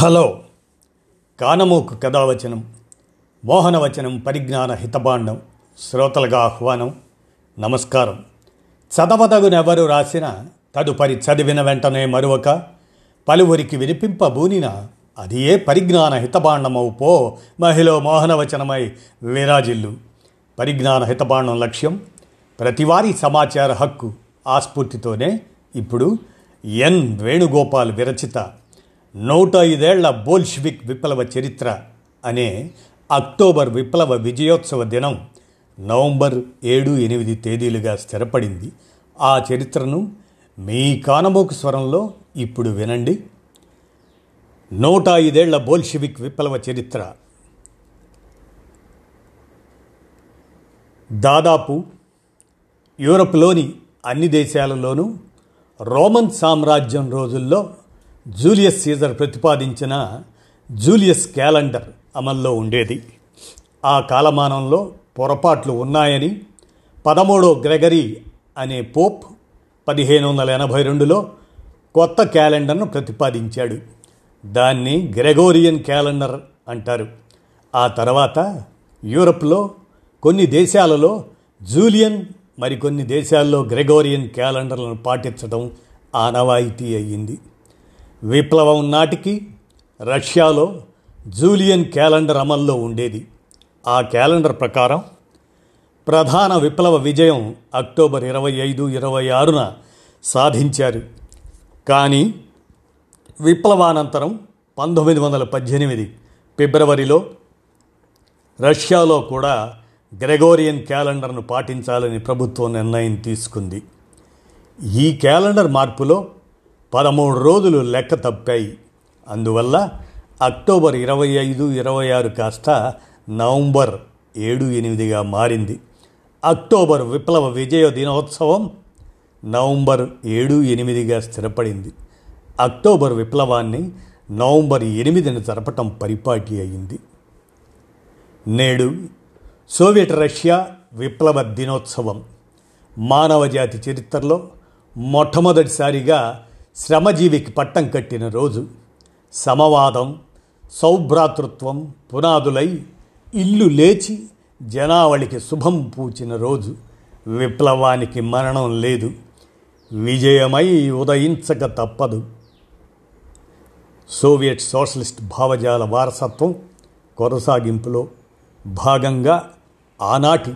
Hello. కానమోకు కథావచనం మోహనవచనం పరిజ్ఞాన హితబాండం శ్రోతలుగా ఆహ్వానం నమస్కారం. చదవదగునెవరు రాసిన తదుపరి చదివిన వెంటనే మరొక పలువురికి వినిపింపబూనిన అది ఏ పరిజ్ఞాన హితభాండమవు పో మహిళ మోహనవచనమై విరాజిల్లు. పరిజ్ఞాన హితబాండం లక్ష్యం ప్రతివారీ సమాచార హక్కు ఆస్ఫూర్తితోనే. ఇప్పుడు ఎన్ వేణుగోపాల్ విరచిత నూట ఐదేళ్ళ బోల్షివిక్ విప్లవ చరిత్ర అనే అక్టోబర్ విప్లవ విజయోత్సవ దినం నవంబర్ ఏడు ఎనిమిది తేదీలుగా స్థిరపడింది. ఆ చరిత్రను మీ కానమోకు స్వరంలో ఇప్పుడు వినండి. నూట ఐదేళ్ళ బోల్షివిక్ విప్లవ చరిత్ర. దాదాపు యూరప్లోని అన్ని దేశాలలోనూ రోమన్ సామ్రాజ్యం రోజుల్లో జూలియస్ సీజర్ ప్రతిపాదించిన జూలియస్ క్యాలెండర్ అమల్లో ఉండేది. ఆ కాలమానంలో పొరపాట్లు ఉన్నాయని పదమూడో గ్రెగరీ అనే పోప్ పదిహేను వందల ఎనభై రెండులో కొత్త క్యాలెండర్ను ప్రతిపాదించాడు. దాన్ని గ్రెగోరియన్ క్యాలెండర్ అంటారు. ఆ తర్వాత యూరప్లో కొన్ని దేశాలలో జూలియన్ మరికొన్ని దేశాల్లో గ్రెగోరియన్ క్యాలెండర్లను పాటించడం ఆనవాయితీ అయ్యింది. విప్లవం నాటికి రష్యాలో జూలియన్ క్యాలెండర్ అమల్లో ఉండేది. ఆ క్యాలెండర్ ప్రకారం ప్రధాన విప్లవ విజయం అక్టోబర్ ఇరవై ఐదు ఇరవై ఆరున సాధించారు. కానీ విప్లవానంతరం పంతొమ్మిది వందల పద్దెనిమిది ఫిబ్రవరిలో రష్యాలో కూడా గ్రెగోరియన్ క్యాలెండర్ను పాటించాలని ప్రభుత్వం నిర్ణయం తీసుకుంది. ఈ క్యాలెండర్ మార్పులో పదమూడు రోజులు లెక్క తప్పాయి. అందువల్ల అక్టోబర్ ఇరవై ఐదు ఇరవై ఆరు కాస్త నవంబర్ ఏడు ఎనిమిదిగా మారింది. అక్టోబర్ విప్లవ విజయ దినోత్సవం నవంబర్ ఏడు ఎనిమిదిగా స్థిరపడింది. అక్టోబర్ విప్లవాన్ని నవంబర్ ఎనిమిదిని జరపటం పరిపాటి అయింది. నేడు సోవియట్ రష్యా విప్లవ దినోత్సవం మానవజాతి చరిత్రలో మొట్టమొదటిసారిగా శ్రమజీవికి పట్టం కట్టిన రోజు సమవాదం సౌభ్రాతృత్వం పునాదులై ఇల్లు లేచి జనావళికి శుభం పూచిన రోజు విప్లవానికి మరణం లేదు విజయమై ఉదయించక తప్పదు. సోవియట్ సోషలిస్ట్ భావజాల వారసత్వం కొనసాగింపులో భాగంగా ఆనాటి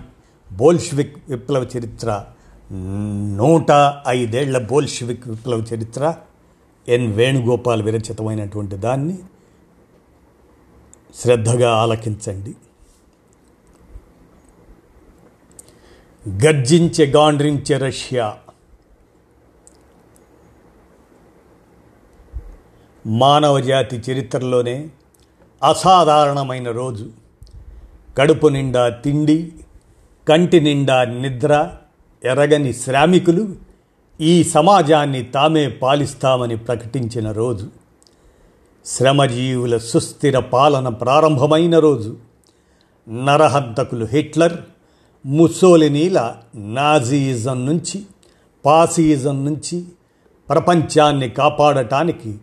బోల్షివిక్ విప్లవ చరిత్ర నూట ఐదేళ్ళ బోల్షివిక్ విప్లవ చరిత్ర ఎన్ వేణుగోపాల్ విరచితమైనటువంటి దాన్ని శ్రద్ధగా ఆలకించండి. గర్జించే గాండ్రించే రష్యా మానవజాతి చరిత్రలోనే అసాధారణమైన రోజు. కడుపు నిండా తిండి కంటి నిండా నిద్ర ఎరగని శ్రామికులు ఈ సమాజాన్ని తామే పాలిస్తామని ప్రకటించిన రోజు. శ్రమజీవుల సుస్థిర పాలన ప్రారంభమైన రోజు. నరహంతకులు హిట్లర్ ముసోలినీల నాజీయిజం నుంచి పాసియిజం నుంచి ప్రపంచాన్ని కాపాడటానికి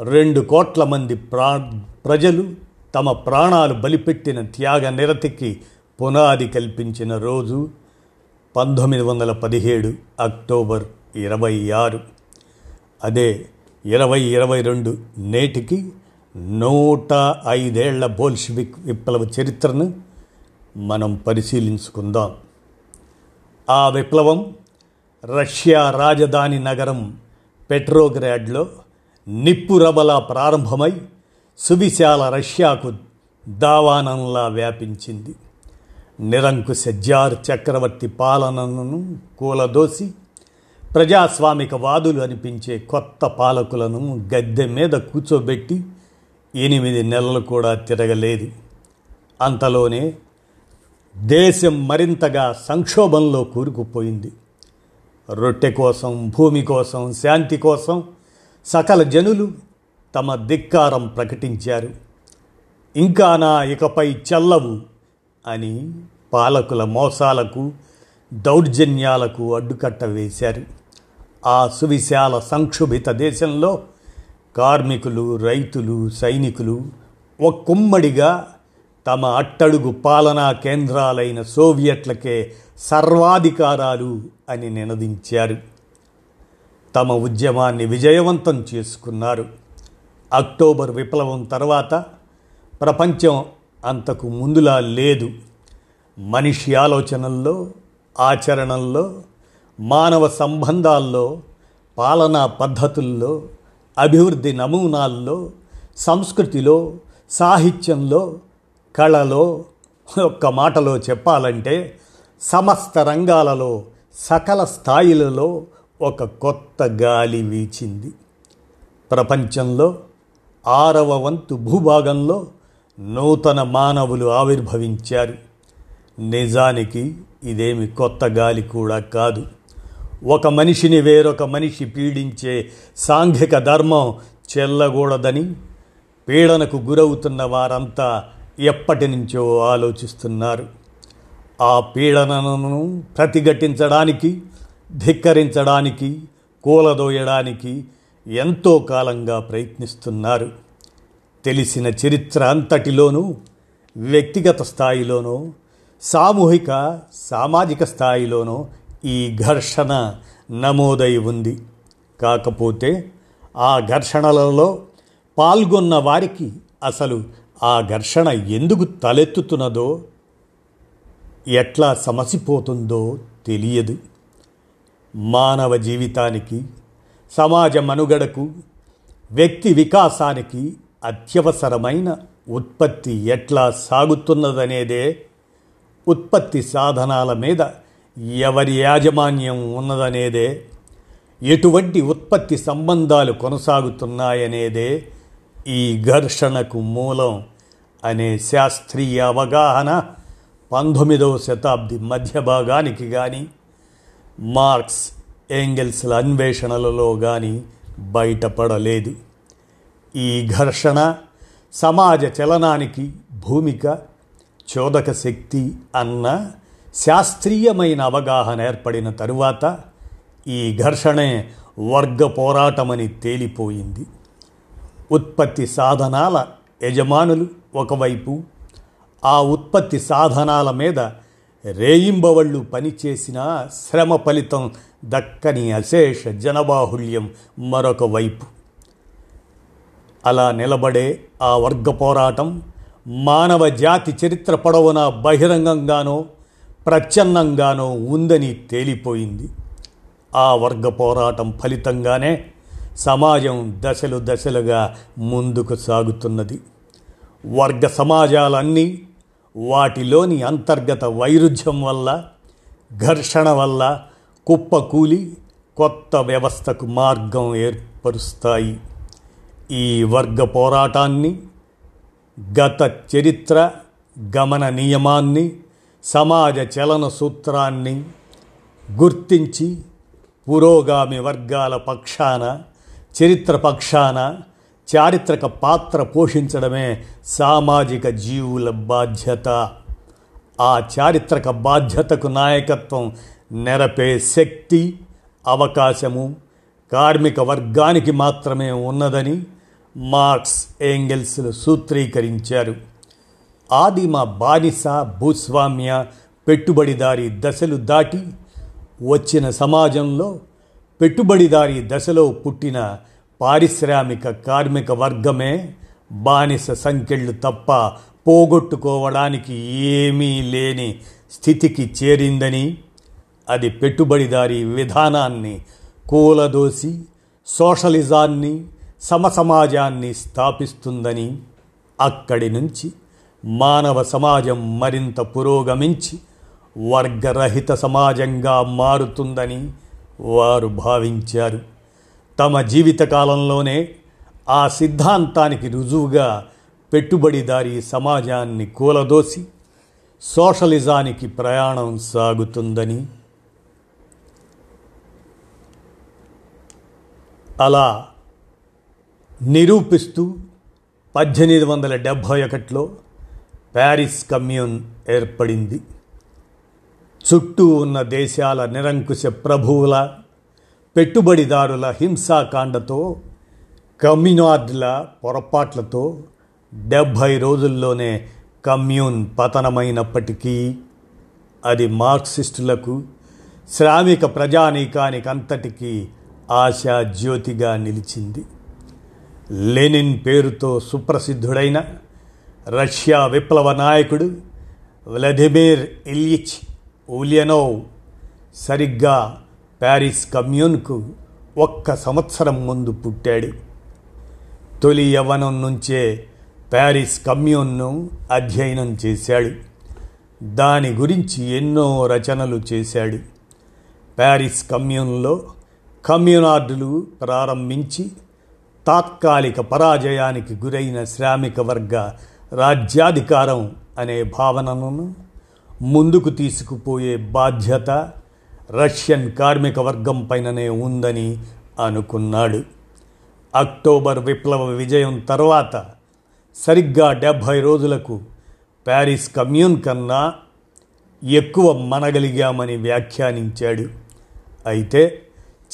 రెండు కోట్ల మంది ప్రా ప్రజలు తమ ప్రాణాలు బలిపెట్టిన త్యాగ నిరతికి పునాది కల్పించిన రోజు. పంతొమ్మిది వందల పదిహేడు అక్టోబర్ ఇరవై ఆరు. అదే ఇరవై ఇరవై రెండు నేటికి నూట ఐదేళ్ళ బోల్షివిక్ విప్లవ చరిత్రను మనం పరిశీలించుకుందాం. ఆ విప్లవం రష్యా రాజధాని నగరం పెట్రోగ్రాడ్లో నిప్పురబలా ప్రారంభమై సువిశాల రష్యాకు దావానంలా వ్యాపించింది. నిరంకుశ జార్ చక్రవర్తి పాలనను కూలదోసి ప్రజాస్వామిక వాదులు అనిపించే కొత్త పాలకులను గద్దె మీద కూర్చోబెట్టి ఎనిమిది నెలలు కూడా తిరగలేదు. అంతలోనే దేశం మరింతగా సంక్షోభంలో కూరుకుపోయింది. రొట్టె కోసం భూమి కోసం శాంతి కోసం సకల జనులు తమ ధిక్కారం ప్రకటించారు. ఇంకా నా ఇకపై చల్లవు అని పాలకుల మోసాలకు దౌర్జన్యాలకు అడ్డుకట్ట వేశారు. ఆ సువిశాల సంక్షుభిత దేశంలో కార్మికులు రైతులు సైనికులు ఒక్కుమ్మడిగా తమ అట్టడుగు పాలనా కేంద్రాలైన సోవియట్లకే సర్వాధికారాలు అని నినదించారు. తమ ఉద్యమాన్ని విజయవంతం చేసుకున్నారు. అక్టోబర్ విప్లవం తర్వాత ప్రపంచం అంతకు ముందులా లేదు. మనిషి ఆలోచనల్లో ఆచరణల్లో మానవ సంబంధాల్లో పాలనా పద్ధతుల్లో అభివృద్ధి నమూనాల్లో సంస్కృతిలో సాహిత్యంలో కళలో ఒక్క మాటలో చెప్పాలంటే సమస్త రంగాలలో సకల స్థాయిలలో ఒక కొత్త గాలి వీచింది. ప్రపంచంలో ఆరవ వంతు భూభాగంలో నూతన మానవులు ఆవిర్భవించారు. నిజానికి ఇదేమి కొత్త గాలి కూడా కాదు. ఒక మనిషిని వేరొక మనిషి పీడించే సాంఘిక ధర్మం చెల్లకూడదని పీడనకు గురవుతున్న వారంతా ఎప్పటి నుంచో ఆలోచిస్తున్నారు. ఆ పీడనను ప్రతిఘటించడానికి ధిక్కరించడానికి కూలదోయడానికి ఎంతో కాలంగా ప్రయత్నిస్తున్నారు. తెలిసిన చరిత్ర అంతటిలోనూ వ్యక్తిగత స్థాయిలోనూ సామూహిక సామాజిక స్థాయిలోనూ ఈ ఘర్షణ నమోదై ఉంది. కాకపోతే ఆ ఘర్షణలలో పాల్గొన్న వారికి అసలు ఆ ఘర్షణ ఎందుకు తలెత్తుతున్నదో ఎట్లా సమసిపోతుందో తెలియదు. మానవ జీవితానికి సమాజ మనుగడకు వ్యక్తి వికాసానికి అత్యవసరమైన ఉత్పత్తి ఎట్లా సాగుతున్నదనేదే ఉత్పత్తి సాధనాల మీద ఎవరి యాజమాన్యం ఉన్నదనేదే ఎటువంటి ఉత్పత్తి సంబంధాలు కొనసాగుతున్నాయనేదే ఈ ఘర్షణకు మూలం అనే శాస్త్రీయ అవగాహన పంతొమ్మిదవ శతాబ్ది మధ్య భాగానికి కానీ మార్క్స్ ఏంగెల్స్ల అన్వేషణలలో కానీ బయటపడలేదు. ఈ ఘర్షణ సమాజ చలనానికి భూమిక చోదక శక్తి అన్న శాస్త్రీయమైన అవగాహన ఏర్పడిన తరువాత ఈ ఘర్షణే వర్గ పోరాటమని తేలిపోయింది. ఉత్పత్తి సాధనాల యజమానులు ఒకవైపు ఆ ఉత్పత్తి సాధనాల మీద రేయింబవళ్ళు పనిచేసిన శ్రమ ఫలితం దక్కని అశేష జనబాహుళ్యం మరొక వైపు. అలా నిలబడే ఆ వర్గ పోరాటం మానవ జాతి చరిత్ర పొడవున బహిరంగంగానో ప్రచ్ఛన్నంగానో ఉందని తేలిపోయింది. ఆ వర్గ పోరాటం ఫలితంగానే సమాజం దశలు దశలుగా ముందుకు సాగుతున్నది. వర్గ సమాజాలన్నీ వాటిలోని అంతర్గత వైరుధ్యం వల్ల ఘర్షణ వల్ల కుప్పకూలి కొత్త వ్యవస్థకు మార్గం ఏర్పరుస్తాయి. ఈ వర్గ పోరాటాన్ని గత చరిత్ర గమన నియమాన్ని సమాజ చలన సూత్రాన్ని గుర్తించి పురోగామి వర్గాల పక్షాన చరిత్ర పక్షాన చారిత్రక పాత్ర పోషించడమే సామాజిక జీవుల బాధ్యత. ఆ చారిత్రక బాధ్యతకు నాయకత్వం నెరపే శక్తి అవకాశము కార్మిక వర్గానికి మాత్రమే ఉన్నదని మార్క్స్ ఏంగెల్స్లు సూత్రీకరించారు. ఆదిమ బానిస భూస్వామ్య పెట్టుబడిదారి దశలు దాటి వచ్చిన సమాజంలో పెట్టుబడిదారీ దశలో పుట్టిన పారిశ్రామిక కార్మిక వర్గమే బానిస సంఖ్యలు తప్ప పోగొట్టుకోవడానికి ఏమీ లేని స్థితికి చేరిందని అది పెట్టుబడిదారీ విధానాన్ని కూలదోసి సోషలిజాన్ని సమసమాజాన్ని స్థాపిస్తుందని అక్కడి నుంచి మానవ సమాజం మరింత పురోగమించి వర్గరహిత సమాజంగా మారుతుందని వారు భావించారు. తమ జీవితకాలంలోనే ఆ సిద్ధాంతానికి రుజువుగా పెట్టుబడిదారీ సమాజాన్ని కూలదోసి సోషలిజానికి ప్రయాణం సాగుతుందని అలా నిరూపిస్తూ పద్దెనిమిది వందల డెబ్భై ఒకటిలో ప్యారిస్ కమ్యూన్ ఏర్పడింది. చుట్టూ ఉన్న దేశాల నిరంకుశ ప్రభువుల పెట్టుబడిదారుల హింసాకాండతో కమ్యూనార్డుల పొరపాట్లతో డెబ్భై రోజుల్లోనే కమ్యూన్ పతనమైనప్పటికీ అది మార్క్సిస్టులకు శ్రామిక ప్రజానీకానికి అంతటికీ నిలిచింది. లెనిన్ పేరుతో సుప్రసిద్ధుడైన రష్యా విప్లవ నాయకుడు వ్లాదిమిర్ ఇల్యిచ్ ఉలియనోవ్ సరిగ్గా ప్యారిస్ కమ్యూన్కు ఒక్క సంవత్సరం ముందు పుట్టాడు. తొలి యవ్వనం నుంచే ప్యారిస్ కమ్యూన్ను అధ్యయనం చేశాడు. దాని గురించి ఎన్నో రచనలు చేశాడు. ప్యారిస్ కమ్యూన్లో కమ్యూనార్డులు ప్రారంభించి తాత్కాలిక పరాజయానికి గురైన శ్రామిక వర్గ రాజ్యాధికారం అనే భావనను ముందుకు తీసుకుపోయే బాధ్యత రష్యన్ కార్మిక వర్గం పైననే ఉందని అనుకున్నాడు. అక్టోబర్ విప్లవ విజయం తర్వాత సరిగ్గా డెబ్భై రోజులకు ప్యారిస్ కమ్యూన్ కన్నా ఎక్కువ మనగలిగామని వ్యాఖ్యానించాడు. అయితే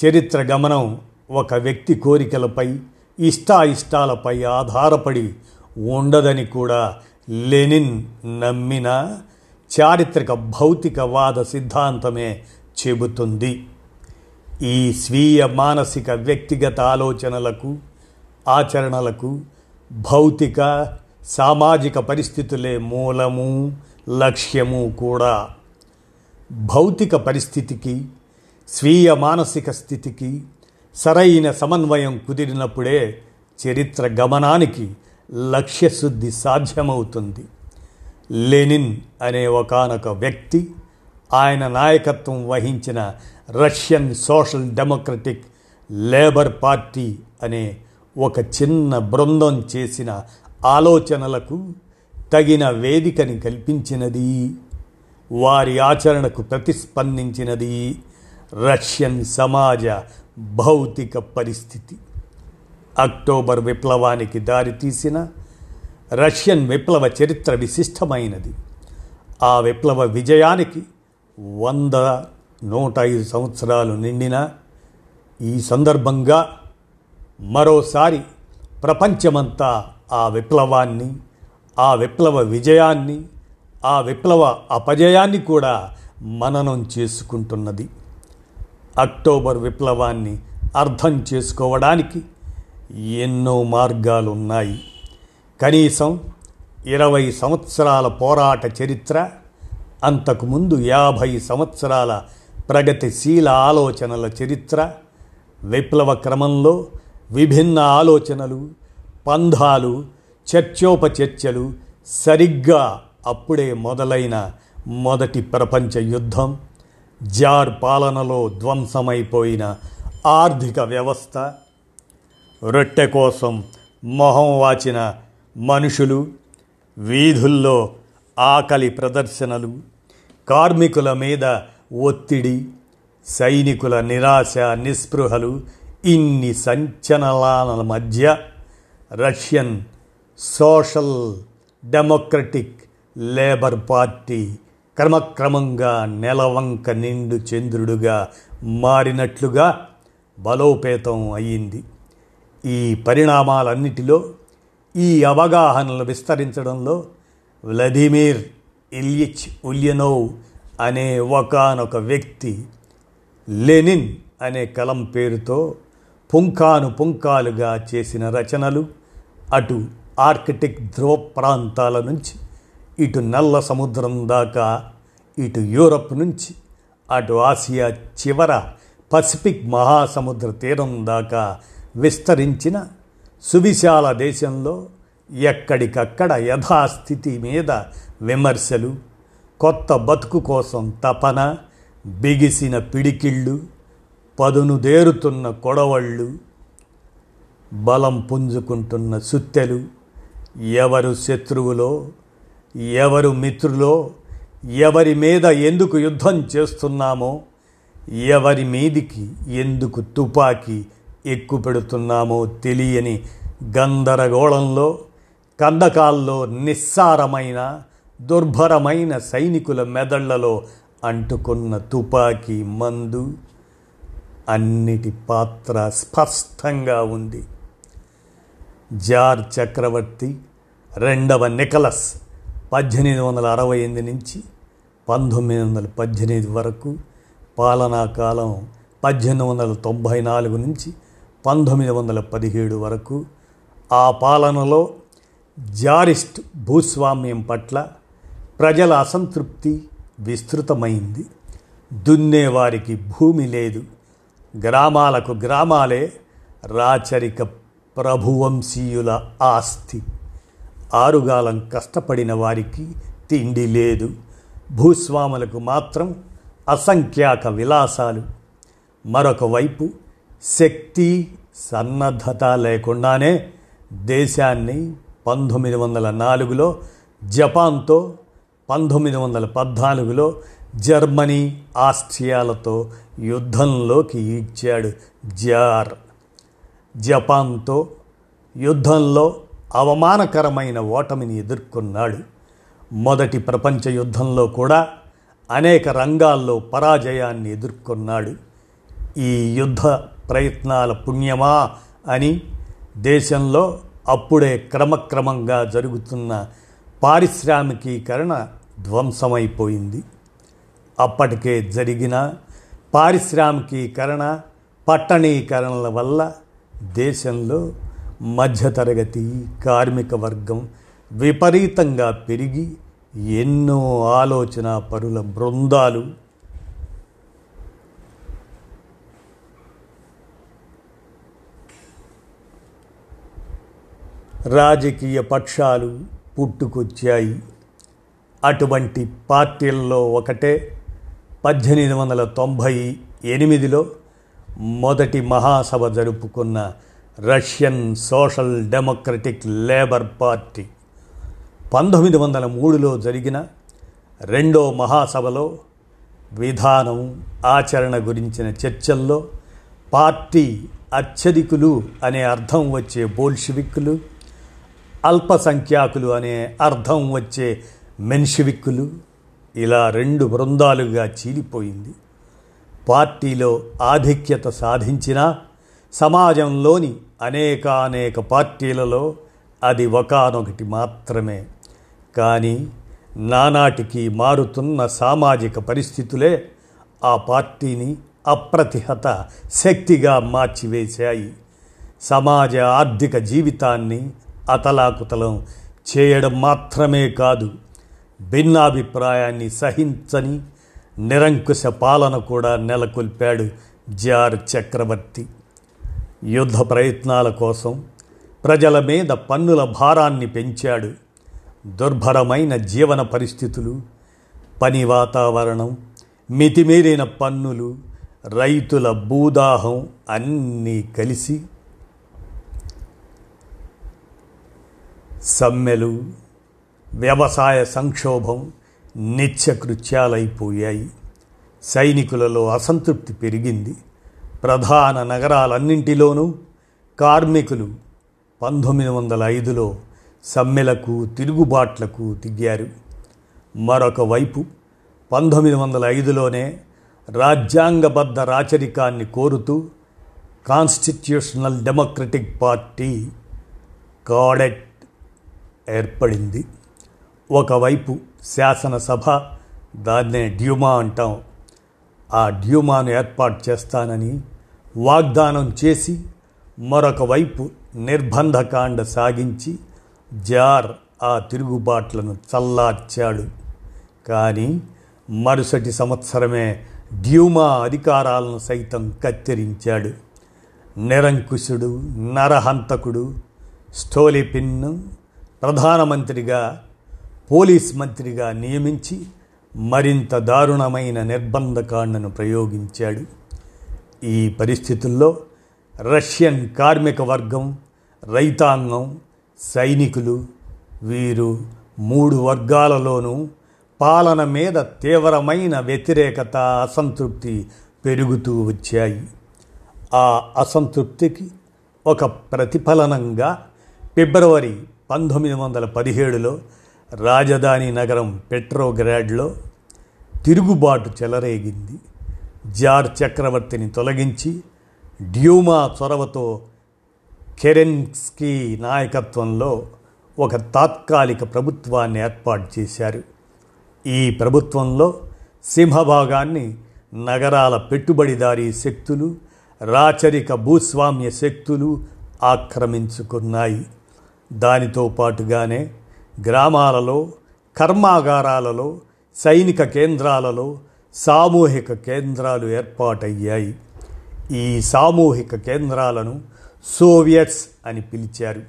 చరిత్ర గమనం ఒక వ్యక్తి కోరికలపై ఇష్టాయిష్టాలపై ఆధారపడి ఉండదని కూడా లెనిన్ నమ్మిన చారిత్రక భౌతికవాద సిద్ధాంతమే చెబుతుంది. ఈ స్వీయ మానసిక వ్యక్తిగత ఆలోచనలకు ఆచరణలకు భౌతిక సామాజిక పరిస్థితులే మూలము లక్ష్యము కూడా. భౌతిక పరిస్థితికి స్వీయ మానసిక స్థితికి సరైన సమన్వయం కుదిరినప్పుడే చరిత్ర గమనానికి లక్ష్యశుద్ధి సాధ్యమవుతుంది. లెనిన్ అనే ఒకనొక వ్యక్తి ఆయన నాయకత్వం వహించిన Russian Social Democratic Labour Party అనే ఒక చిన్న బృందం చేసిన ఆలోచనలకు తగిన వేదికని కల్పించినది. వారి ఆచరణకు ప్రతిస్పందించినది రష్యన్ సమాజ భౌతిక పరిస్థితి. అక్టోబర్ విప్లవానికి దారితీసిన రష్యన్ విప్లవ చరిత్ర విశిష్టమైనది. ఆ విప్లవ విజయానికి వంద నూట ఐదు సంవత్సరాలు నిండిన ఈ సందర్భంగా మరోసారి ప్రపంచమంతా ఆ విప్లవాన్ని ఆ విప్లవ విజయాన్ని ఆ విప్లవ అపజయాన్ని కూడా మననం చేసుకుంటున్నది. అక్టోబర్ విప్లవాన్ని అర్థం చేసుకోవడానికి ఎన్నో మార్గాలు ఉన్నాయి కనీసం ఇరవై సంవత్సరాల పోరాట చరిత్ర అంతకుముందు యాభై సంవత్సరాల ప్రగతిశీల ఆలోచనల చరిత్ర విప్లవ క్రమంలో విభిన్న ఆలోచనలు పంధాలు చర్చోపచర్చలు సరిగ్గా అప్పుడే మొదలైన మొదటి ప్రపంచ యుద్ధం. జార్ పాలనలో ధ్వంసమైపోయిన ఆర్థిక వ్యవస్థ రొట్టె కోసం మొహం వాచిన మనుషులు వీధుల్లో ఆకలి ప్రదర్శనలు కార్మికుల మీద ఒత్తిడి సైనికుల నిరాశ నిస్పృహలు ఇన్ని సంచలనాల మధ్య Russian Social Democratic Labour Party క్రమక్రమంగా నెలవంక నిండు చంద్రుడుగా మారినట్లుగా బలోపేతం అయ్యింది. ఈ పరిణామాలన్నిటిలో ఈ అవగాహనలు విస్తరించడంలో వ్లదిమిర్ ఇల్యిచ్ ఉల్యనోవ్ అనే ఒకనొక వ్యక్తి లెనిన్ అనే కలం పేరుతో పుంకాను పుంకాలుగా చేసిన రచనలు అటు ఆర్కిటిక్ ధ్రువ ప్రాంతాల నుంచి ఇటు నల్ల సముద్రం దాకా ఇటు యూరప్ నుంచి అటు ఆసియా చివర పసిఫిక్ మహాసముద్ర తీరం దాకా విస్తరించిన సువిశాల దేశంలో ఎక్కడికక్కడ యథాస్థితి మీద విమర్శలు కొత్త బతుకు కోసం తపన బిగిసిన పిడికిళ్ళు పదునుదేరుతున్న కొడవళ్ళు బలం పుంజుకుంటున్న సుత్తెలు ఎవరు శత్రువులో ఎవరు మిత్రులో ఎవరి మీద ఎందుకు యుద్ధం చేస్తున్నామో ఎవరి మీదికి ఎందుకు తుపాకీ ఎక్కుపెడుతున్నామో తెలియని గందరగోళంలో కందకాల్లో నిస్సారమైన దుర్భరమైన సైనికుల మెదళ్ళలో అంటుకున్న తుపాకీ మందు అన్నిటి పాత్ర స్పష్టంగా ఉంది. జార్ చక్రవర్తి రెండవ నికలస్ పద్దెనిమిది వందల అరవై ఎనిమిది నుంచి పంతొమ్మిది వందల పద్దెనిమిది వరకు పాలనా కాలం పద్దెనిమిది వందల తొంభై నాలుగు నుంచి పంతొమ్మిది వందల పదిహేడు వరకు ఆ పాలనలో జారిస్ట్ భూస్వామ్యం పట్ల ప్రజల అసంతృప్తి విస్తృతమైంది. దున్నేవారికి భూమి లేదు. గ్రామాలకు గ్రామాలే రాచరిక ప్రభువంశీయుల ఆస్తి. ఆరుగాలం కష్టపడిన వారికి తిండి లేదు. భూస్వాములకు మాత్రం అసంఖ్యాక విలాసాలు. మరొక వైపు శక్తి సన్నద్ధత లేకుండానే దేశాన్ని పంతొమ్మిది వందల నాలుగులో జపాన్తో పంతొమ్మిది వందల పద్నాలుగులో జర్మనీ ఆస్ట్రియాలతో యుద్ధంలోకి ఈడ్చాడు జార్. జపాన్తో యుద్ధంలో అవమానకరమైన ఓటమిని ఎదుర్కొన్నాడు. మొదటి ప్రపంచ యుద్ధంలో కూడా అనేక రంగాల్లో పరాజయాన్ని ఎదుర్కొన్నాడు. ఈ యుద్ధ ప్రయత్నాల పుణ్యమా అని దేశంలో అప్పుడే క్రమక్రమంగా జరుగుతున్న పారిశ్రామికీకరణ ధ్వంసమైపోయింది. అప్పటికే జరిగిన పారిశ్రామికీకరణ పట్టణీకరణల వల్ల దేశంలో మధ్యతరగతి కార్మిక వర్గం విపరీతంగా పెరిగి ఎన్నో ఆలోచన పరుల బృందాలు. రాజకీయ పక్షాలు పుట్టుకొచ్చాయి. అటువంటి పార్టీల్లో ఒకటే పద్దెనిమిది వందల తొంభై ఎనిమిదిలో మొదటి మహాసభ జరుపుకున్న Russian Social Democratic Labour Party. పంతొమ్మిది వందల మూడులో జరిగిన రెండో మహాసభలో విధానం ఆచరణ గురించిన చర్చల్లో పార్టీ అత్యధికులు అనే అర్థం వచ్చే బోల్షివిక్కులు అల్పసంఖ్యాకులు అనే అర్థం వచ్చే మెన్షివిక్కులు ఇలా రెండు బృందాలుగా చీలిపోయింది. పార్టీలో ఆధిక్యత సాధించిన సమాజంలోని అనేకానేక పార్టీలలో అది ఒకనొకటి మాత్రమే. కానీ నానాటికి మారుతున్న సామాజిక పరిస్థితులే ఆ పార్టీని అప్రతిహత శక్తిగా మార్చివేశాయి. సమాజ ఆర్థిక జీవితాన్ని అతలాకుతలం చేయడం మాత్రమే కాదు భిన్నాభిప్రాయాన్ని సహించని నిరంకుశ పాలన కూడా నెలకొల్పాడు జార్ చక్రవర్తి. యుద్ధ ప్రయత్నాల కోసం ప్రజల మీద పన్నుల భారాన్ని పెంచాడు. దుర్భరమైన జీవన పరిస్థితులు పని వాతావరణం మితిమీరిన పన్నులు రైతుల భూదాహం అన్నీ కలిసి సమ్మెలు వ్యవసాయ సంక్షోభం నిత్యకృత్యాలైపోయాయి. సైనికులలో అసంతృప్తి పెరిగింది. ప్రధాన నగరాలన్నింటిలోనూ కార్మికులు పంతొమ్మిది వందల ఐదులో సమ్మెలకు తిరుగుబాట్లకు దిగారు. మరొక వైపు పంతొమ్మిది వందల ఐదులోనే రాజ్యాంగబద్ధ రాచరికాన్ని కోరుతూ కాన్స్టిట్యూషనల్ డెమోక్రటిక్ పార్టీ కాడెట్ ఏర్పడింది. ఒకవైపు శాసనసభ దాన్నే డ్యూమా అంటాం. ఆ డ్యూమాను ఏర్పాటు చేస్తానని వాగ్దానం చేసి మరొక వైపు నిర్బంధకాండ సాగించి జార్ ఆ తిరుగుబాట్లను చల్లార్చాడు. కానీ మరుసటి సంవత్సరమే డ్యూమా అధికారాలను సైతం కత్తిరించాడు. నిరంకుశుడు నరహంతకుడు స్టోలిపిన్ను ప్రధానమంత్రిగా పోలీస్ మంత్రిగా నియమించి మరింత దారుణమైన నిర్బంధకాండను ప్రయోగించాడు. ఈ పరిస్థితుల్లో రష్యన్ కార్మిక వర్గం రైతాంగం సైనికులు వీరు మూడు వర్గాలలోనూ పాలన మీద తీవ్రమైన వ్యతిరేకత అసంతృప్తి పెరుగుతూ వచ్చాయి. ఆ అసంతృప్తికి ఒక ప్రతిఫలనంగా ఫిబ్రవరి పంతొమ్మిది వందల పదిహేడులో రాజధాని నగరం పెట్రోగ్రాడ్లో తిరుగుబాటు చెలరేగింది. జార్ చక్రవర్తిని తొలగించి డ్యూమా చొరవతో కెరెన్స్కీ నాయకత్వంలో ఒక తాత్కాలిక ప్రభుత్వాన్ని ఏర్పాటు చేశారు. ఈ ప్రభుత్వంలో సింహభాగాన్ని నగరాల పెట్టుబడిదారీ శక్తులు రాచరిక భూస్వామ్య శక్తులు ఆక్రమించుకున్నాయి. దానితో పాటుగానే గ్రామాలలో కర్మాగారాలలో సైనిక కేంద్రాలలో సామూహిక కేంద్రాలు ఏర్పాటయ్యాయి. ఈ సామూహిక కేంద్రాలను సోవియట్స్ అని పిలిచారు.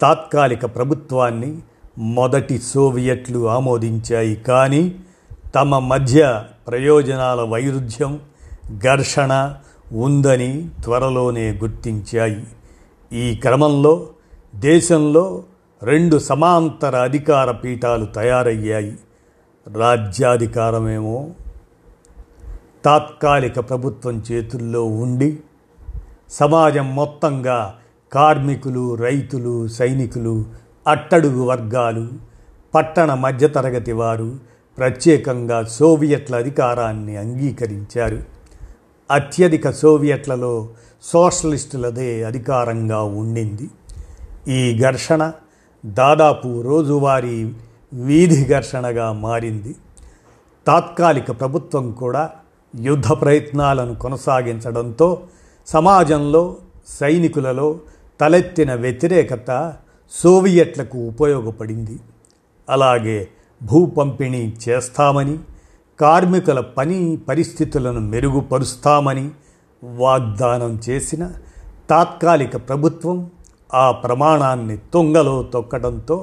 తాత్కాలిక ప్రభుత్వాన్ని మొదటి సోవియట్లు ఆమోదించాయి కానీ తమ మధ్య ప్రయోజనాల వైరుధ్యం ఘర్షణ ఉందని త్వరలోనే గుర్తించాయి. ఈ క్రమంలో దేశంలో రెండు సమాంతర అధికార పీఠాలు తయారయ్యాయి. రాజ్యాధికారమేమో తాత్కాలిక ప్రభుత్వం చేతుల్లో ఉండి సమాజం మొత్తంగా కార్మికులు రైతులు సైనికులు అట్టడుగు వర్గాలు పట్టణ మధ్యతరగతి వారు ప్రత్యేకంగా సోవియట్ల అధికారాన్ని అంగీకరించారు. అత్యధిక సోవియట్లలో సోషలిస్టులదే అధికారంగా ఉండింది. ఈ ఘర్షణ దాదాపు రోజువారీ వీధి ఘర్షణగా మారింది. తాత్కాలిక ప్రభుత్వం కూడా యుద్ధ ప్రయత్నాలను కొనసాగించడంతో సమాజంలో సైనికులలో తలెత్తిన వ్యతిరేకత సోవియట్లకు ఉపయోగపడింది. అలాగే భూ పంపిణీ చేస్తామని కార్మికుల పని పరిస్థితులను మెరుగుపరుస్తామని వాగ్దానం చేసిన తాత్కాలిక ప్రభుత్వం ఆ ప్రమాణాన్ని తుంగలో తొక్కడంతో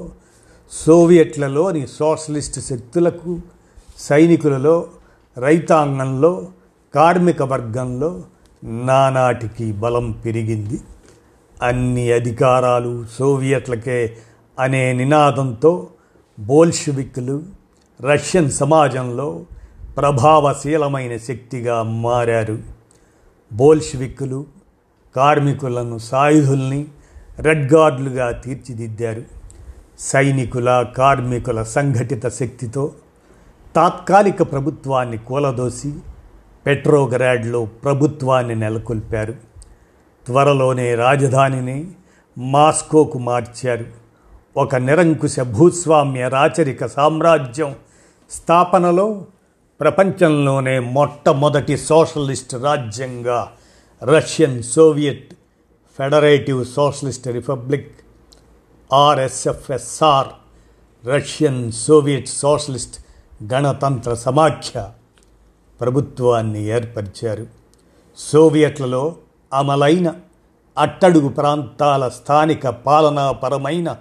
సోవియట్లలోని సోషలిస్ట్ శక్తులకు సైనికులలో రైతాంగంలో కార్మిక వర్గంలో నానాటికి బలం పెరిగింది. అన్ని అధికారాలు సోవియట్లకే అనే నినాదంతో బోల్షివిక్లు రష్యన్ సమాజంలో ప్రభావశీలమైన శక్తిగా మారారు. బోల్షివిక్లు కార్మికులను సాయుధుల్ని రెడ్ గార్డులుగా తీర్చిదిద్దారు. సైనికుల కార్మికుల సంఘటిత శక్తితో తాత్కాలిక ప్రభుత్వాన్ని కూలదోసి పెట్రోగ్రాడ్లో ప్రభుత్వాన్ని నెలకొల్పారు. త్వరలోనే రాజధానిని మాస్కోకు మార్చారు. ఒక నిరంకుశ భూస్వామ్య రాచరిక సామ్రాజ్యం స్థాపనలో ప్రపంచంలోనే మొట్టమొదటి సోషలిస్ట్ రాజ్యంగా Russian Soviet Federative Socialist Republic RSFSR Russian Soviet Socialist గణతంత్ర సమాఖ్య ప్రభుత్వాన్ని ఏర్పరిచారు. సోవియట్లలో అమలైన అట్టడుగు ప్రాంతాల స్థానిక పాలనాపరమైన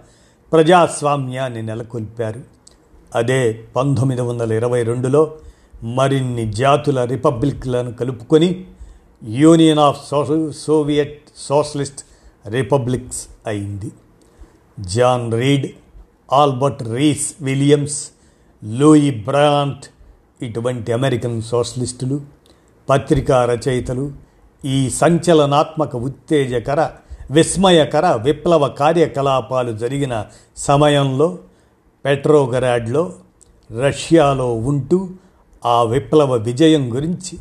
ప్రజాస్వామ్యాన్ని నెలకొల్పారు. అదే పంతొమ్మిది వందల ఇరవై రెండులో మరిన్ని జాతుల రిపబ్లిక్లను కలుపుకొని Union of Soviet Socialist Republics అయింది. John Reed Albert Rhys Williams Louise Bryant ఇటువంటి అమెరికన్ సోషలిస్టులు పత్రికా రచయితలు ఈ సంచలనాత్మక ఉత్తేజకర విస్మయకర విప్లవ కార్యకలాపాలు జరిగిన సమయంలో పెట్రోగరాడ్లో రష్యాలో ఉంటూ ఆ విప్లవ విజయం గురించి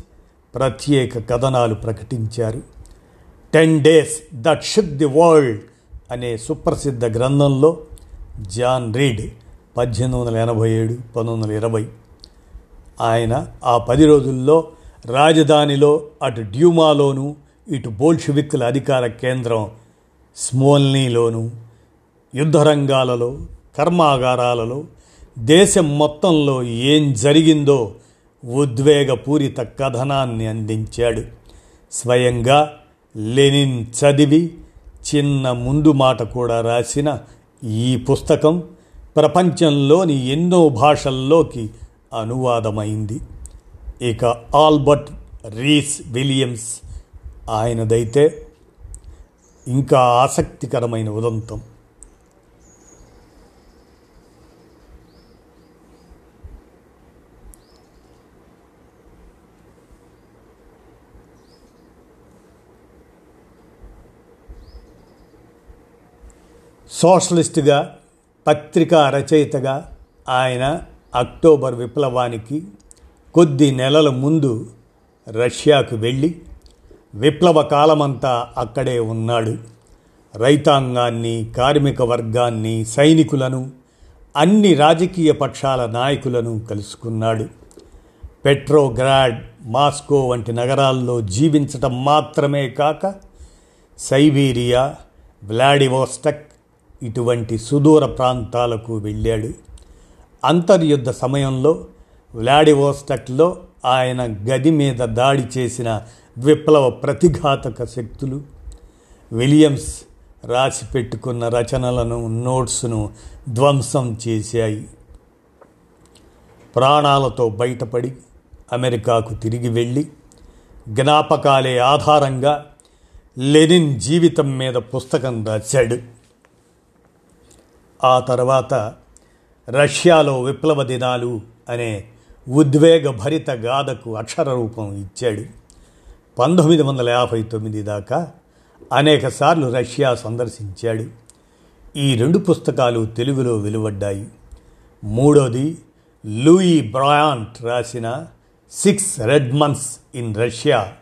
ప్రత్యేక కథనాలు ప్రకటించారు. Ten days that shook the world అనే సుప్రసిద్ధ గ్రంథంలో జాన్ రీడ్ పద్దెనిమిది వందల ఎనభై ఏడు పంతొమ్మిది వందల ఇరవై. ఆయన ఆ పది రోజుల్లో రాజధానిలో అటు డ్యూమాలోను ఇటు బోల్షివిక్కుల అధికార కేంద్రం స్మోల్నీలోను యుద్ధరంగాలలో కర్మాగారాలలో దేశం మొత్తంలో ఏం జరిగిందో ఉద్వేగపూరిత కథనాన్ని అందించాడు. స్వయంగా లెనిన్ చదివి చిన్న ముందు మాట కూడా రాసిన ఈ పుస్తకం ప్రపంచంలోని ఎన్నో భాషల్లోకి అనువాదమైంది. ఇక ఆల్బర్ట్ రీస్ విలియమ్స్ ఆయనదైతే ఇంకా ఆసక్తికరమైన ఉదంతం. సోషలిస్టుగా పత్రికా రచయితగా ఆయన అక్టోబర్ విప్లవానికి కొద్ది నెలల ముందు రష్యాకు వెళ్ళి విప్లవ కాలమంతా అక్కడే ఉన్నాడు. రైతాంగాన్ని కార్మిక వర్గాన్ని సైనికులను అన్ని రాజకీయ పక్షాల నాయకులను కలుసుకున్నాడు. పెట్రోగ్రాడ్ మాస్కో వంటి నగరాల్లో జీవించటం మాత్రమే కాక సైబీరియా వ్లాడివోస్టక్ ఇటువంటి సుదూర ప్రాంతాలకు వెళ్ళాడు. అంతర్యుద్ధ సమయంలో వ్లాడివోస్టక్లో ఆయన గది మీద దాడి చేసిన విప్లవ ప్రతిఘాతక శక్తులు విలియమ్స్ రాసి పెట్టుకున్న రచనలను నోట్స్ను ధ్వంసం చేశాయి. ప్రాణాలతో బయటపడి అమెరికాకు తిరిగి వెళ్ళి జ్ఞాపకాలే ఆధారంగా లెనిన్ జీవితం మీద పుస్తకం రాశాడు. ఆ తర్వాత రష్యాలో విప్లవ దినాలు అనే ఉద్వేగభరిత గాథకు అక్షర రూపం ఇచ్చాడు. పంతొమ్మిది వందల యాభై తొమ్మిది దాకా అనేకసార్లు రష్యా సందర్శించాడు. ఈ రెండు పుస్తకాలు తెలుగులో వెలువడ్డాయి. మూడోది లూయి బ్రాయాంట్ రాసిన six red months in Russia.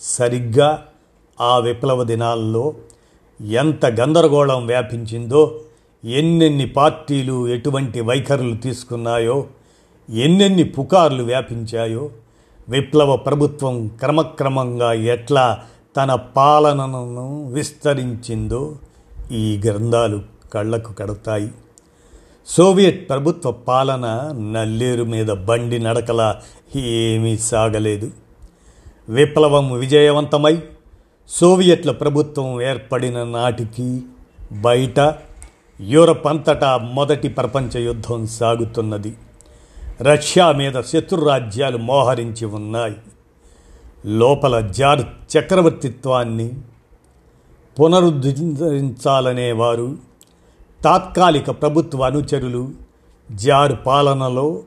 సరిగ్గా ఆ విప్లవ దినాల్లో ఎంత గందరగోళం వ్యాపించిందో ఎన్నెన్ని పార్టీలు ఎటువంటి వైఖరులు తీసుకున్నాయో ఎన్నెన్ని పుకార్లు వ్యాపించాయో విప్లవ ప్రభుత్వం క్రమక్రమంగా ఎట్లా తన పాలనను విస్తరించిందో ఈ గ్రంథాలు కళ్ళకు కడతాయి. సోవియట్ ప్రభుత్వ పాలన నల్లేరు మీద బండి నడకల ఏమీ సాగలేదు. విప్లవం విజయవంతమై సోవియట్ల ప్రభుత్వం ఏర్పడిన నాటికి బయట యూరప్ అంతటా మొదటి ప్రపంచ యుద్ధం సాగుతున్నది. రష్యా మీద శత్రురాజ్యాలు మోహరించి ఉన్నాయి. లోపల జార్ చక్రవర్తిత్వాన్ని పునరుద్ధరించాలనేవారు తాత్కాలిక ప్రభుత్వ అనుచరులు జార్ పాలనలో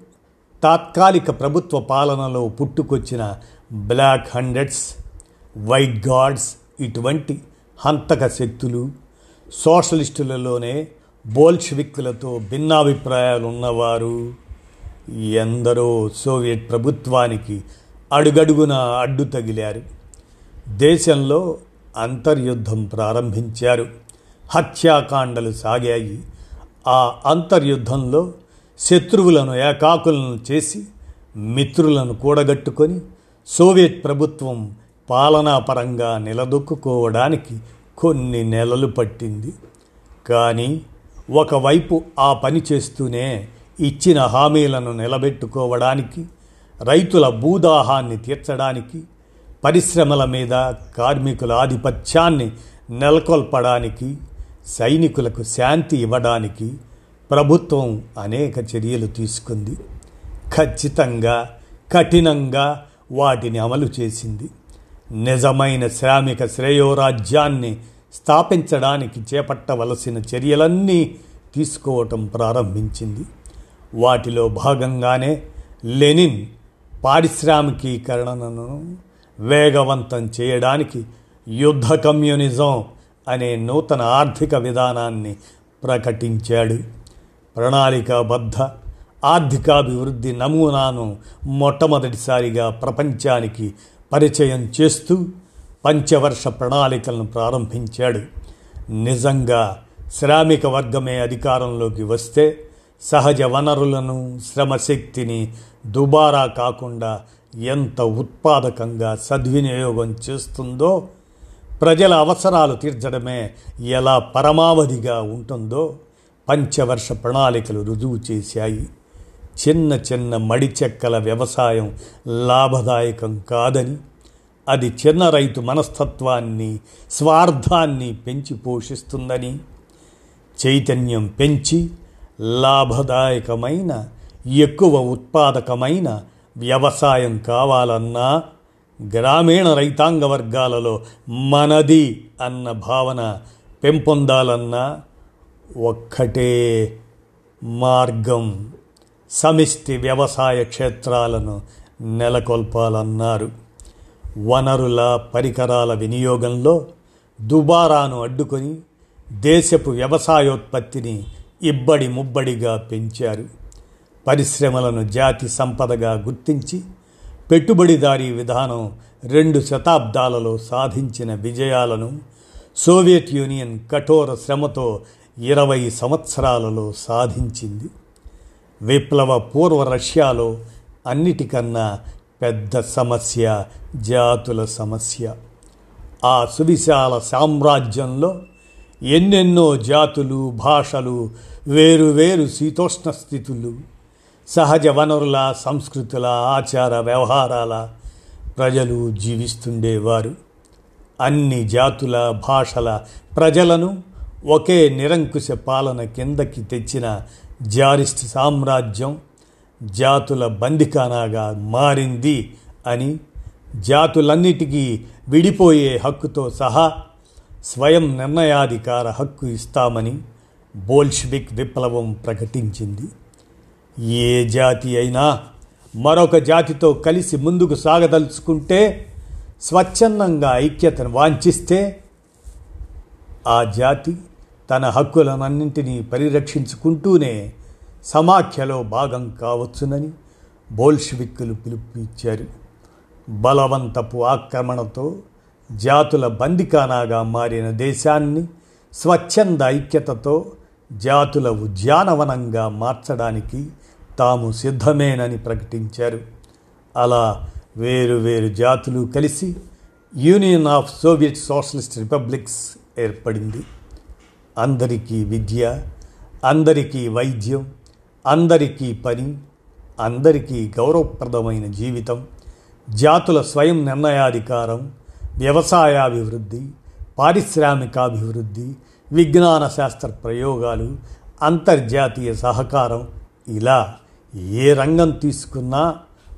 తాత్కాలిక ప్రభుత్వ పాలనలో పుట్టుకొచ్చిన బ్లాక్ హండ్రెడ్స్ వైట్ గాడ్స్ ఇటువంటి హంతక శక్తులు సోషలిస్టులలోనే బోల్షివిక్కులతో భిన్నాభిప్రాయాలు ఉన్నవారు ఎందరో సోవియట్ ప్రభుత్వానికి అడుగడుగున అడ్డు తగిలారు. దేశంలో అంతర్యుద్ధం ప్రారంభించారు. హత్యాకాండలు సాగాయి. ఆ అంతర్యుద్ధంలో శత్రువులను ఏకాకులను చేసి మిత్రులను కూడగట్టుకొని సోవియట్ ప్రభుత్వం పాలనాపరంగా నిలదొక్కుకోవడానికి కొన్ని నెలలు పట్టింది. కానీ ఒకవైపు ఆ పని చేస్తూనే ఇచ్చిన హామీలను నిలబెట్టుకోవడానికి రైతుల భూదాహాన్ని తీర్చడానికి పరిశ్రమల మీద కార్మికుల ఆధిపత్యాన్ని నెలకొల్పడానికి సైనికులకు శాంతి ఇవ్వడానికి ప్రభుత్వం అనేక చర్యలు తీసుకుంది. ఖచ్చితంగా కఠినంగా వాటిని అమలు చేసింది. నిజమైన శ్రామిక శ్రేయోరాజ్యాన్ని స్థాపించడానికి చేపట్టవలసిన చర్యలన్నీ తీసుకోవటం ప్రారంభించింది. వాటిలో భాగంగానే లెనిన్ పారిశ్రామికీకరణను వేగవంతం చేయడానికి యుద్ధ కమ్యూనిజం అనే నూతన ఆర్థిక విధానాన్ని ప్రకటించాడు. ప్రణాళికాబద్ధ ఆర్థికాభివృద్ధి నమూనాను మొట్టమొదటిసారిగా ప్రపంచానికి పరిచయం చేస్తూ పంచవర్ష ప్రణాళికలను ప్రారంభించాడు. నిజంగా శ్రామిక వర్గమే అధికారంలోకి వస్తే సహజ వనరులను శ్రమశక్తిని దుబారా కాకుండా ఎంత ఉత్పాదకంగా సద్వినియోగం చేస్తుందో ప్రజల అవసరాలు తీర్చడమే ఎలా పరమావధిగా ఉంటుందో పంచవర్ష ప్రణాళికలు రుజువు చేశాయి. చిన్న చిన్న మడిచెక్కల వ్యవసాయం లాభదాయకం కాదని అది చిన్న రైతు మనస్తత్వాన్ని స్వార్థాన్ని పెంచి పోషిస్తుందని చైతన్యం పెంచి లాభదాయకమైన ఎక్కువ ఉత్పాదకమైన వ్యవసాయం కావాలన్నా గ్రామీణ రైతాంగ వర్గాలలో మనది అన్న భావన పెంపొందాలన్నా ఒక్కటే మార్గం. సమిష్టి వ్యవసాయ క్షేత్రాలను నెలకొల్పాలన్నారు. వనరుల పరికరాల వినియోగంలో దుబారాను అడ్డుకొని దేశపు వ్యవసాయోత్పత్తిని ఇబ్బడి ముబ్బడిగా పెంచారు. పరిశ్రమలను జాతి సంపదగా గుర్తించి పెట్టుబడిదారీ విధానం రెండు శతాబ్దాలలో సాధించిన విజయాలను సోవియట్ యూనియన్ కఠోర శ్రమతో ఇరవై సంవత్సరాలలో సాధించింది. విప్లవ పూర్వ రష్యాలో అన్నిటికన్నా పెద్ద సమస్య జాతుల సమస్య. ఆ సువిశాల సామ్రాజ్యంలో ఎన్నెన్నో జాతులు భాషలు వేరు వేరు శీతోష్ణ స్థితులు సహజ వనరుల సంస్కృతుల ఆచార వ్యవహారాల ప్రజలు జీవిస్తుండేవారు. అన్ని జాతుల భాషల ప్రజలను ఒకే నిరంకుశ పాలన కిందకి తెచ్చిన జారిస్ట్ సామ్రాజ్యం జాతుల బందికానాగా మారింది అని జాతులన్నిటికీ విడిపోయే హక్కుతో సహా స్వయం నిర్ణయాధికార హక్కు ఇస్తామని బోల్షివిక్ విప్లవం ప్రకటించింది. ఏ జాతి అయినా మరొక జాతితో కలిసి ముందుకు సాగదలుచుకుంటే స్వచ్ఛందంగా ఐక్యతను వాంఛిస్తే ఆ జాతి తన హక్కులనన్నింటినీ పరిరక్షించుకుంటూనే సమాఖ్యలో భాగం కావచ్చునని బోల్షివిక్కులు పిలుపునిచ్చారు. బలవంతపు ఆక్రమణతో జాతుల బందికానాగా మారిన దేశాన్ని స్వచ్ఛంద ఐక్యతతో జాతుల ఉద్యానవనంగా మార్చడానికి తాము సిద్ధమేనని ప్రకటించారు. అలా వేరు వేరు జాతులు కలిసి Union of Soviet Socialist Republics ఏర్పడింది. అందరికీ విద్య అందరికీ వైద్యం అందరికీ పని అందరికీ గౌరవప్రదమైన జీవితం జాతుల స్వయం నిర్ణయాధికారం వ్యవసాయాభివృద్ధి పారిశ్రామికాభివృద్ధి విజ్ఞాన శాస్త్ర ప్రయోగాలు అంతర్జాతీయ సహకారం. ఇలా ఏ రంగం తీసుకున్నా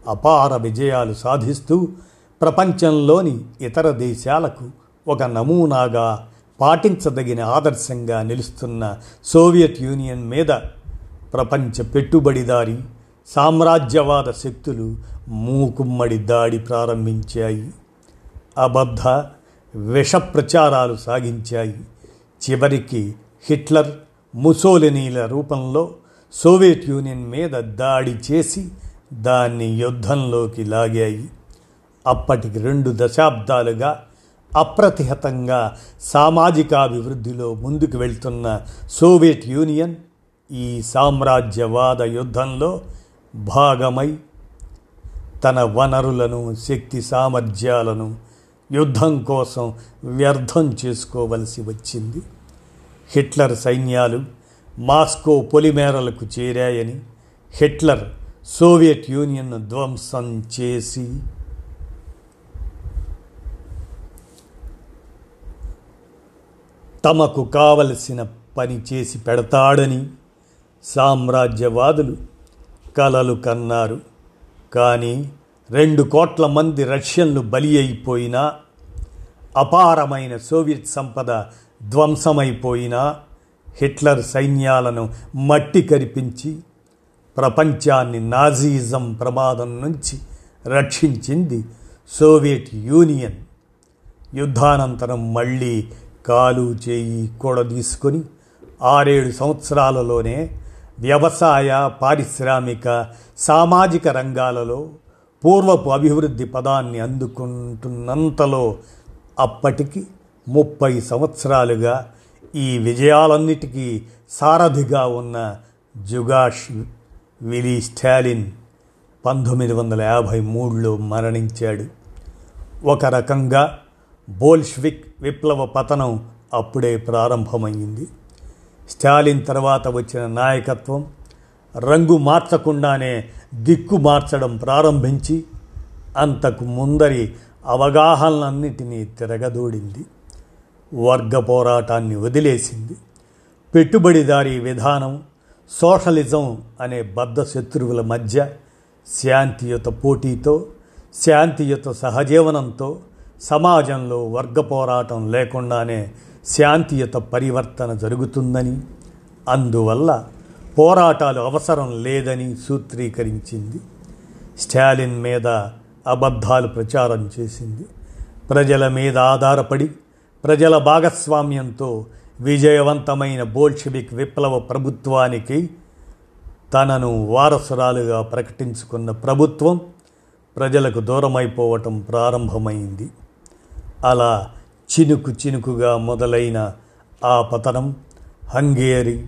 అపార విజయాలు సాధిస్తూ ప్రపంచంలోని ఇతర దేశాలకు ఒక నమూనాగా పాటించదగిన ఆదర్శంగా నిలుస్తున్న సోవియట్ యూనియన్ మీద ప్రపంచ పెట్టుబడిదారి సామ్రాజ్యవాద శక్తులు మూకుమ్మడి దాడి ప్రారంభించాయి. అబద్ధ విష ప్రచారాలు సాగించాయి. చివరికి హిట్లర్ ముసోలినీల రూపంలో సోవియట్ యూనియన్ మీద దాడి చేసి దాన్ని యుద్ధంలోకి లాగాయి. అప్పటికి రెండు దశాబ్దాలుగా అప్రతిహతంగా సామాజికాభివృద్ధిలో ముందుకు వెళ్తున్న సోవియట్ యూనియన్ ఈ సామ్రాజ్యవాద యుద్ధంలో భాగమై తన వనరులను శక్తి సామర్థ్యాలను యుద్ధం కోసం వ్యర్థం చేసుకోవలసి వచ్చింది. హిట్లర్ సైన్యాలు మాస్కో పొలిమేరలకు చేరాయని హిట్లర్ సోవియట్ యూనియన్ను ధ్వంసం చేసి తమకు కావలసిన పని చేసి పెడతాడని సామ్రాజ్యవాదులు కలలు కన్నారు. కానీ రెండు కోట్ల మంది రష్యన్లు బలి అయిపోయినా అపారమైన సోవియట్ సంపద ధ్వంసమైపోయినా హిట్లర్ సైన్యాలను మట్టి కరిపించి ప్రపంచాన్ని నాజీజం ప్రమాదం నుంచి రక్షించింది సోవియట్ యూనియన్. యుద్ధానంతరం మళ్ళీ కాలు చేయి కూడదీసుకొని ఆరేడు సంవత్సరాలలోనే వ్యవసాయ పారిశ్రామిక సామాజిక రంగాలలో పూర్వపు అభివృద్ధి పదాన్ని అందుకుంటున్నంతలో అప్పటికి ముప్పై సంవత్సరాలుగా ఈ విజయాలన్నిటికీ సారథిగా ఉన్న జుగాష్ విలీ స్టాలిన్ పంతొమ్మిది వందల యాభై మూడులో మరణించాడు. ఒక రకంగా బోల్ష్విక్ విప్లవ పతనం అప్పుడే ప్రారంభమైంది. స్టాలిన్ తర్వాత వచ్చిన నాయకత్వం రంగు మార్చకుండానే దిక్కు మార్చడం ప్రారంభించి అంతకు ముందరి అవగాహనలన్నిటినీ తిరగదోడింది. వర్గ పోరాటాన్ని వదిలేసింది. పెట్టుబడిదారీ విధానం సోషలిజం అనే బద్ధ శత్రువుల మధ్య శాంతియుత పోటీతో శాంతియుత సహజీవనంతో సమాజంలో వర్గ పోరాటం లేకుండానే శాంతియుత పరివర్తన జరుగుతుందని అందువల్ల పోరాటాలు అవసరం లేదని సూత్రీకరించింది. స్టాలిన్ మీద అబద్ధాలు ప్రచారం చేసింది. ప్రజల మీద ఆధారపడి ప్రజల భాగస్వామ్యంతో విజయవంతమైన బోల్షివిక్ విప్లవ ప్రభుత్వానికి తనను వారసురాలుగా ప్రకటించుకున్న ప్రభుత్వం ప్రజలకు దూరమైపోవటం ప్రారంభమైంది. అలా చినుకు చినుకుగా మొదలైన ఆ పతనం హంగేరి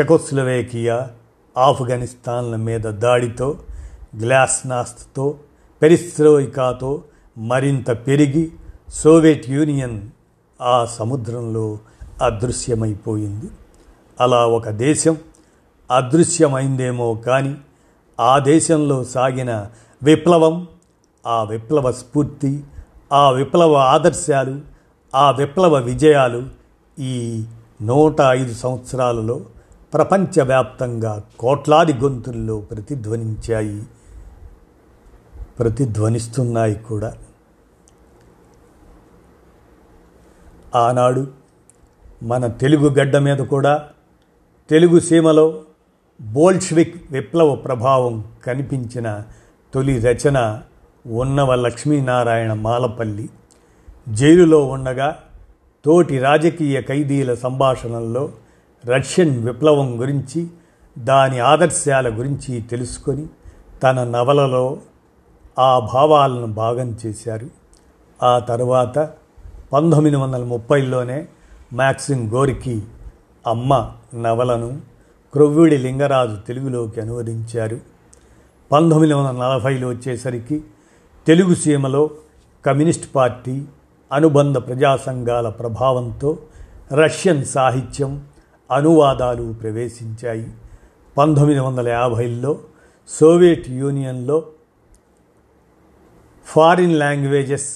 చెకోస్లవేకియా ఆఫ్ఘనిస్తాన్ల మీద దాడితో గ్లాస్నాస్త్తో పెరిస్ట్రోయికాతో మరింత పెరిగి సోవియట్ యూనియన్ ఆ సముద్రంలో అదృశ్యమైపోయింది. అలా ఒక దేశం అదృశ్యమైందేమో కానీ ఆ దేశంలో సాగిన విప్లవం ఆ విప్లవ స్ఫూర్తి ఆ విప్లవ ఆదర్శాలు ఆ విప్లవ విజయాలు ఈ నూట ఐదు సంవత్సరాలలో ప్రపంచవ్యాప్తంగా కోట్లాది గొంతుల్లో ప్రతిధ్వనించాయి ప్రతిధ్వనిస్తున్నాయి కూడా. ఆనాడు మన తెలుగు గడ్డ మీద కూడా తెలుగు సీమలో బోల్ష్విక్ విప్లవ ప్రభావం కనిపించిన తొలి రచన ఉన్నవ లక్ష్మీనారాయణ మాలపల్లి. జైలులో ఉండగా తోటి రాజకీయ ఖైదీల సంభాషణల్లో రష్యన్ విప్లవం గురించి దాని ఆదర్శాల గురించి తెలుసుకొని తన నవలలో ఆ భావాలను భాగం చేశారు. ఆ తర్వాత పంతొమ్మిది వందల ముప్పైలోనే మ్యాక్సిమ్ గోరికి అమ్మ నవలను క్రొవ్విడి లింగరాజు తెలుగులోకి అనువదించారు. పంతొమ్మిది వందల నలభైలో వచ్చేసరికి తెలుగు సీమలో కమ్యూనిస్ట్ పార్టీ అనుబంధ ప్రజా సంఘాల ప్రభావంతో రష్యన్ సాహిత్యం అనువాదాలు ప్రవేశించాయి. పంతొమ్మిది వందల యాభైలో సోవియట్ యూనియన్లో ఫారిన్ లాంగ్వేజెస్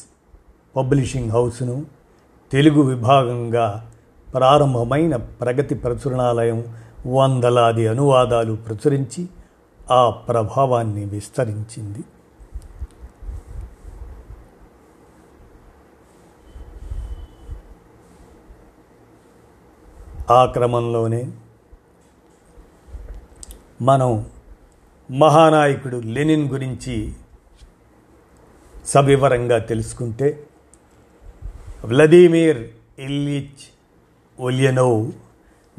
పబ్లిషింగ్ హౌస్ను తెలుగు విభాగంగా ప్రారంభమైన ప్రగతి ప్రచురణాలయం వందలాది అనువాదాలు ప్రచురించి ఆ ప్రభావాన్ని విస్తరించింది. ఆ క్రమంలోనే మనం మహానాయకుడు లెనిన్ గురించి సవివరంగా తెలుసుకుంటే వ్లదీమిర్ ఇల్లిచ్ ఒలియనోవ్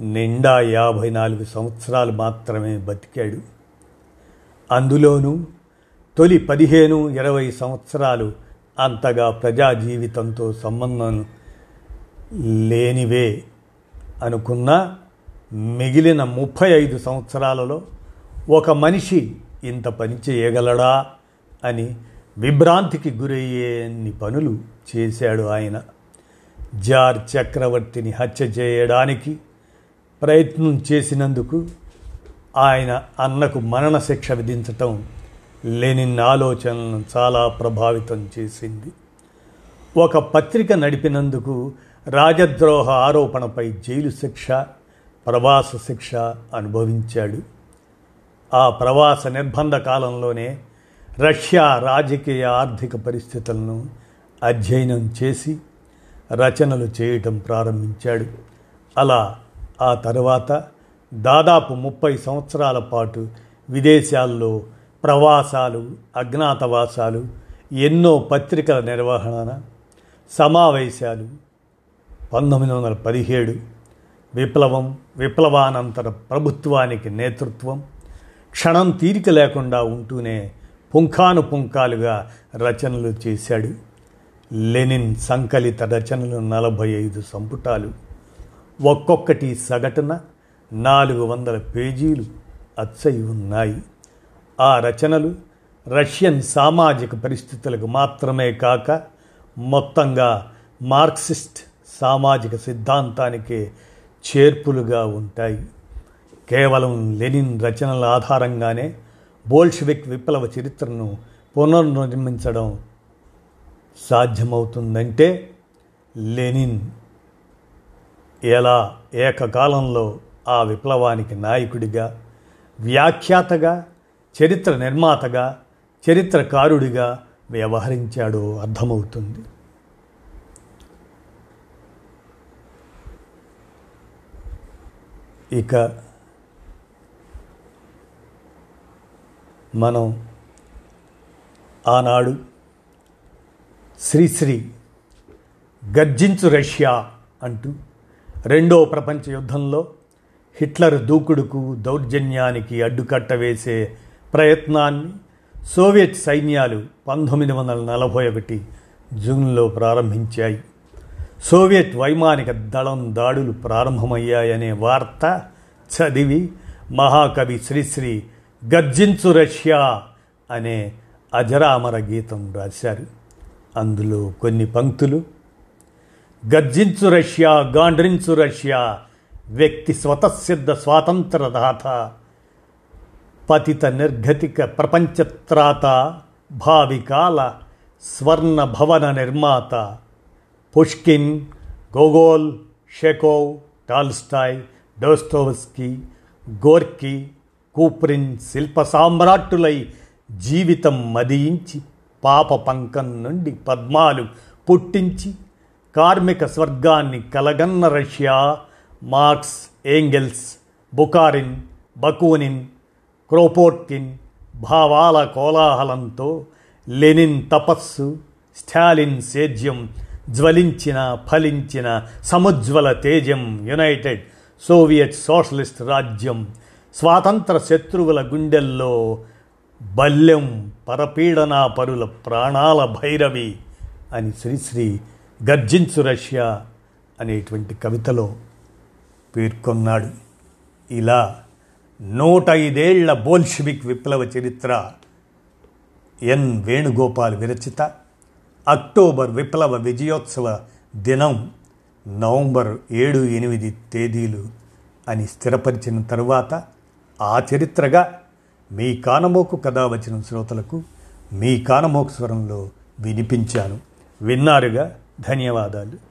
నిండా యాభై నాలుగు సంవత్సరాలు మాత్రమే బతికాడు. అందులోనూ తొలి పదిహేను ఇరవై సంవత్సరాలు అంతగా ప్రజా జీవితంతో సంబంధం లేనివే అనుకున్నా మిగిలిన ముప్పై ఐదు సంవత్సరాలలో ఒక మనిషి ఇంత పని చేయగలడా అని విభ్రాంతికి గురయ్యేన్ని పనులు చేశాడు ఆయన. జార్ చక్రవర్తిని హత్య చేయడానికి ప్రయత్నం చేసినందుకు ఆయన అన్నకు మరణశిక్ష విధించటం లెనిన్ ఆలోచనలను చాలా ప్రభావితం చేసింది. ఒక పత్రిక నడిపినందుకు రాజద్రోహ ఆరోపణపై జైలు శిక్ష ప్రవాస శిక్ష అనుభవించాడు. ఆ ప్రవాస నిర్బంధ కాలంలోనే రష్యా రాజకీయ ఆర్థిక పరిస్థితులను అధ్యయనం చేసి రచనలు చేయటం ప్రారంభించాడు. అలా ఆ తర్వాత దాదాపు ముప్పై సంవత్సరాల పాటు విదేశాల్లో ప్రవాసాలు అజ్ఞాతవాసాలు ఎన్నో పత్రికల నిర్వహణ సమావేశాలు పంతొమ్మిది వందల పదిహేడు విప్లవం విప్లవానంతర ప్రభుత్వానికి నేతృత్వం క్షణం తీరిక లేకుండా ఉంటూనే పుంఖాను పుంఖాలుగా రచనలు చేశాడు. లెనిన్ సంకలిత రచనలు నలభై ఐదు సంపుటాలు. ఒక్కొక్కటి సగటున నాలుగు వందల పేజీలు అచ్చయి ఉన్నాయి. ఆ రచనలు రష్యన్ సామాజిక పరిస్థితులకు మాత్రమే కాక మొత్తంగా మార్క్సిస్ట్ సామాజిక సిద్ధాంతానికి చేర్పులుగా ఉంటాయి. కేవలం లెనిన్ రచనల ఆధారంగానే బోల్షివిక్ విప్లవ చరిత్రను పునర్నిర్మించడం సాధ్యమవుతుందంటే లెనిన్ ఎలా ఏకకాలంలో ఆ విప్లవానికి నాయకుడిగా వ్యాఖ్యాతగా చరిత్ర నిర్మాతగా చరిత్రకారుడిగా వ్యవహరించాడో అర్థమవుతుంది. ఇక మనం ఆనాడు శ్రీశ్రీ గర్జించు రష్యా అంటూ రెండో ప్రపంచ యుద్ధంలో హిట్లర్ దూకుడుకు దౌర్జన్యానికి అడ్డుకట్ట వేసే ప్రయత్నాన్ని సోవియట్ సైన్యాలు పంతొమ్మిది వందల నలభై ఒకటి జూన్లో ప్రారంభించాయి. సోవియట్ వైమానిక దళం దాడులు ప్రారంభమయ్యాయనే వార్త చదివి మహాకవి శ్రీశ్రీ గర్జించు రష్యా అనే అజరామర గీతం రాశారు. అందులో కొన్ని పంక్తులు గర్జించు రష్యా గాండ్రించు రష్యా వ్యక్తి స్వతసిద్ధ స్వాతంత్రదాత పతిత నిర్గతిక ప్రపంచత్రాత భావికాల స్వర్ణ భవన నిర్మాత Pushkin Gogol Chekhov Tolstoy Dostoevsky Gorky Kuprin శిల్ప సామ్రాట్టులై జీవితం మదియించి పాప పంకం నుండి పద్మాలు పుట్టించి కార్మిక స్వర్గాన్ని కలగన్న Russia Marx Engels Bukharin Bakunin Kropotkin భావాల కోలాహలంతో లెనిన్ తపస్సు స్టాలిన్ సేద్యం జ్వలించిన ఫలించిన సముజ్వల తేజం యునైటెడ్ సోవియట్ సోషలిస్ట్ రాజ్యం స్వాతంత్ర శత్రువుల గుండెల్లో బల్యం పరపీడనా పరుల ప్రాణాల భైరవి అని శ్రీశ్రీ గర్జించు రష్యా అనేటువంటి కవితలో పేర్కొన్నాడు. ఇలా నూట ఐదేళ్ళ బోల్షివిక్ విప్లవ చరిత్ర ఎన్ వేణుగోపాల్ విరచిత. అక్టోబర్ విప్లవ విజయోత్సవ దినం నవంబర్ ఏడు ఎనిమిది తేదీలు అని స్థిరపరిచిన తరువాత ఆ చరిత్రగా మీ కానమోకు కథ వచ్చిన శ్రోతలకు మీ కానమోకు స్వరంలో వినిపించాను. విన్నారుగా? ధన్యవాదాలు.